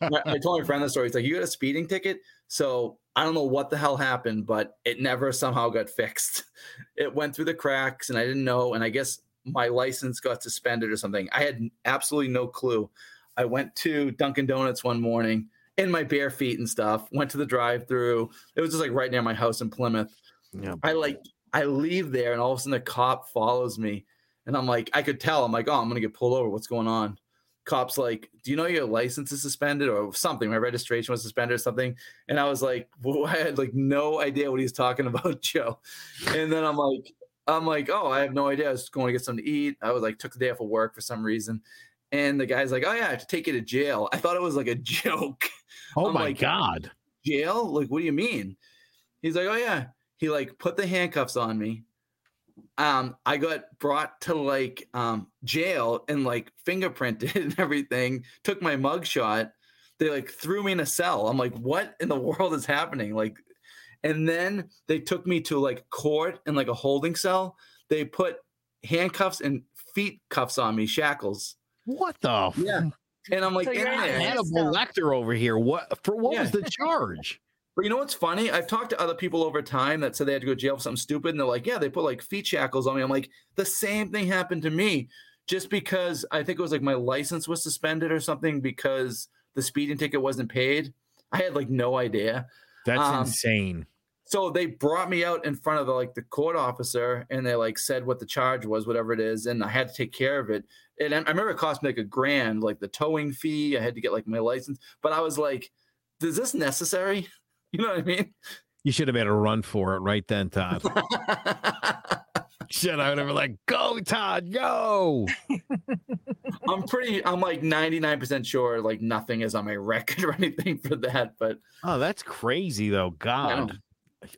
I told my friend the story. He's like, You got a speeding ticket? So I don't know what the hell happened, but it never somehow got fixed. It went through the cracks and I didn't know. And I guess my license got suspended or something. I had absolutely no clue. I went to Dunkin' Donuts one morning in my bare feet and stuff, went to the drive through. It was just like right near my house in Plymouth. Yeah. I like, I leave there and all of a sudden a cop follows me. And I'm like, I could tell. I'm like, oh, I'm going to get pulled over. What's going on? Cop's like, do you know your license is suspended or something? My registration was suspended or something. And I was like, well, I had like no idea what he's talking about, Joe. And then I'm like, I'm like, oh, I have no idea. I was going to get something to eat. I was like, took the day off of work for some reason. And the guy's like, oh, yeah, I have to take you to jail. I thought it was like a joke. Oh I'm my like- God. Jail? Like, what do you mean? He's like, oh, yeah. He like put the handcuffs on me. Um, I got brought to like um jail and like fingerprinted and everything, took my mugshot. They like threw me in a cell. I'm like, what in the world is happening? Like, and then they took me to like court in like a holding cell. They put handcuffs and feet cuffs on me, shackles. What the? Yeah. And I'm like, So in you're a Hannibal cell. Lecter over here. What for? What was the charge? But you know what's funny? I've talked to other people over time that said they had to go to jail for something stupid, and they're like, "Yeah, they put like feet shackles on me." I'm like, the same thing happened to me, just because I think it was like my license was suspended or something because the speeding ticket wasn't paid. I had like no idea. That's Um, insane. So they brought me out in front of the, like the court officer, and they like said what the charge was, whatever it is, and I had to take care of it. And I I remember it cost me like a grand, like the towing fee. I had to get like my license, but I was like, "Is this necessary?" You know what I mean? You should have made a run for it right then, Todd. Shit, I would have been like, "Go, Todd, go!" I'm pretty. I'm like 99% sure like nothing is on my record or anything for that. But Oh, that's crazy, though. God,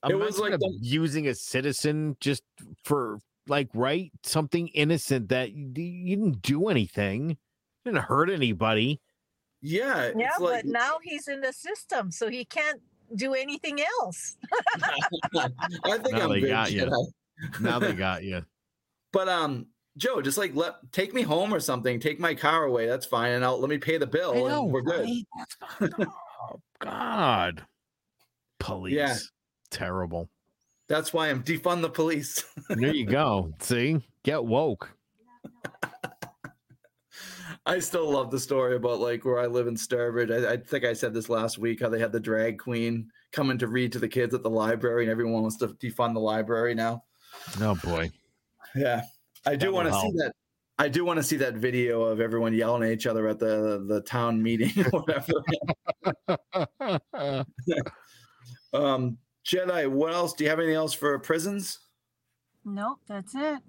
It was Imagine like the- abusing a citizen just for like right something innocent that you, you didn't do anything, didn't hurt anybody. yeah, Yeah, it's like but now he's in the system, so he can't do anything else. I think Now I'm they good. got you. Jedi. Now they got you. But um, Joe, just like let take me home or something. Take my car away. That's fine, and I'll let me pay the bill, I know, and we're good. right? That's fucked up. oh, God, police, terrible. That's why I'm defund the police. There you go. See, get woke. I still love the story about like where I live in Sturbridge. I, I think I said this last week how they had the drag queen coming to read to the kids at the library, and everyone wants to defund the library now. Oh boy. Yeah, I do want to see that. I do want to see that video of everyone yelling at each other at the the town meeting or whatever. um, Jedi, what else? Do you have anything else for prisons? Nope, that's it.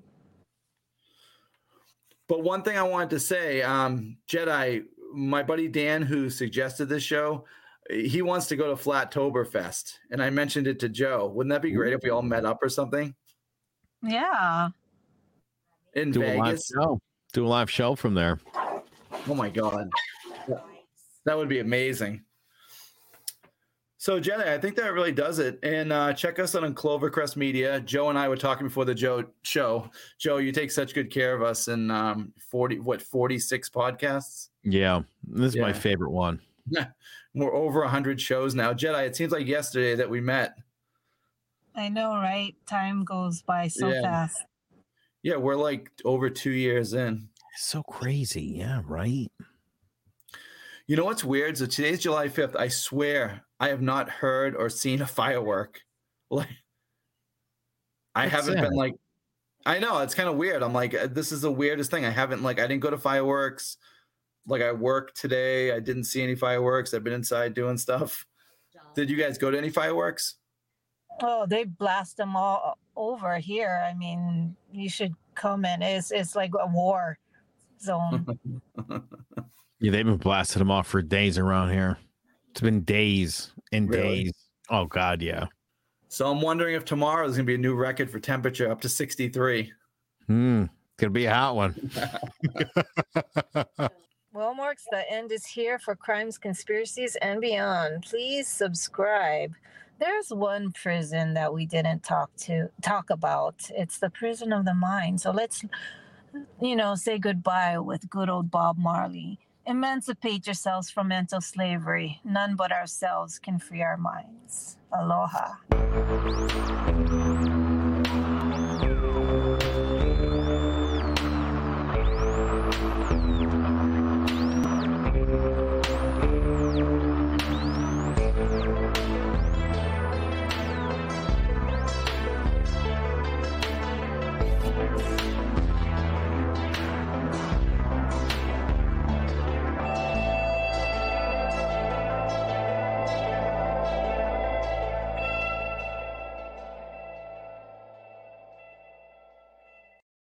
But one thing I wanted to say, um, Jedi, my buddy Dan, who suggested this show, he wants to go to Flattoberfest, and I mentioned it to Joe. Wouldn't that be great if we all met up or something Yeah. in Do a live show. Do a live show from there. Oh my god, that would be amazing. So Jenny, I think that really does it. And uh, check us out on Clovercrest Media. Joe and I were talking before the Joe show. Joe, you take such good care of us in um, forty what forty six podcasts. Yeah, this is yeah. my favorite one. We're over hundred shows now. Jedi, it seems like yesterday that we met. I know, right? Time goes by so yeah. fast. Yeah, we're like over two years in. It's so crazy. Yeah, right. You know what's weird? So today's July 5th. I swear I have not heard or seen a firework. Like I That's haven't sad. been like I know it's kind of weird. I'm like uh, this is the weirdest thing. I haven't like I didn't go to fireworks. Like I worked today. I didn't see any fireworks. I've been inside doing stuff. Did you guys go to any fireworks? Oh, they blast them all over here. I mean, you should come in. It's it's like a war zone. yeah, they've been blasting them off for days around here. It's been days and really? days. Oh God, yeah. So I'm wondering if tomorrow is gonna be a new record for temperature up to 63. Hmm. Gonna be a hot one. well, Marks, the end is here for crimes, conspiracies, and beyond. Please subscribe. There's one prison that we didn't talk to talk about. It's the prison of the mind. So let's you know, say goodbye with good old Bob Marley. Emancipate yourselves from mental slavery. None but ourselves can free our minds. Aloha.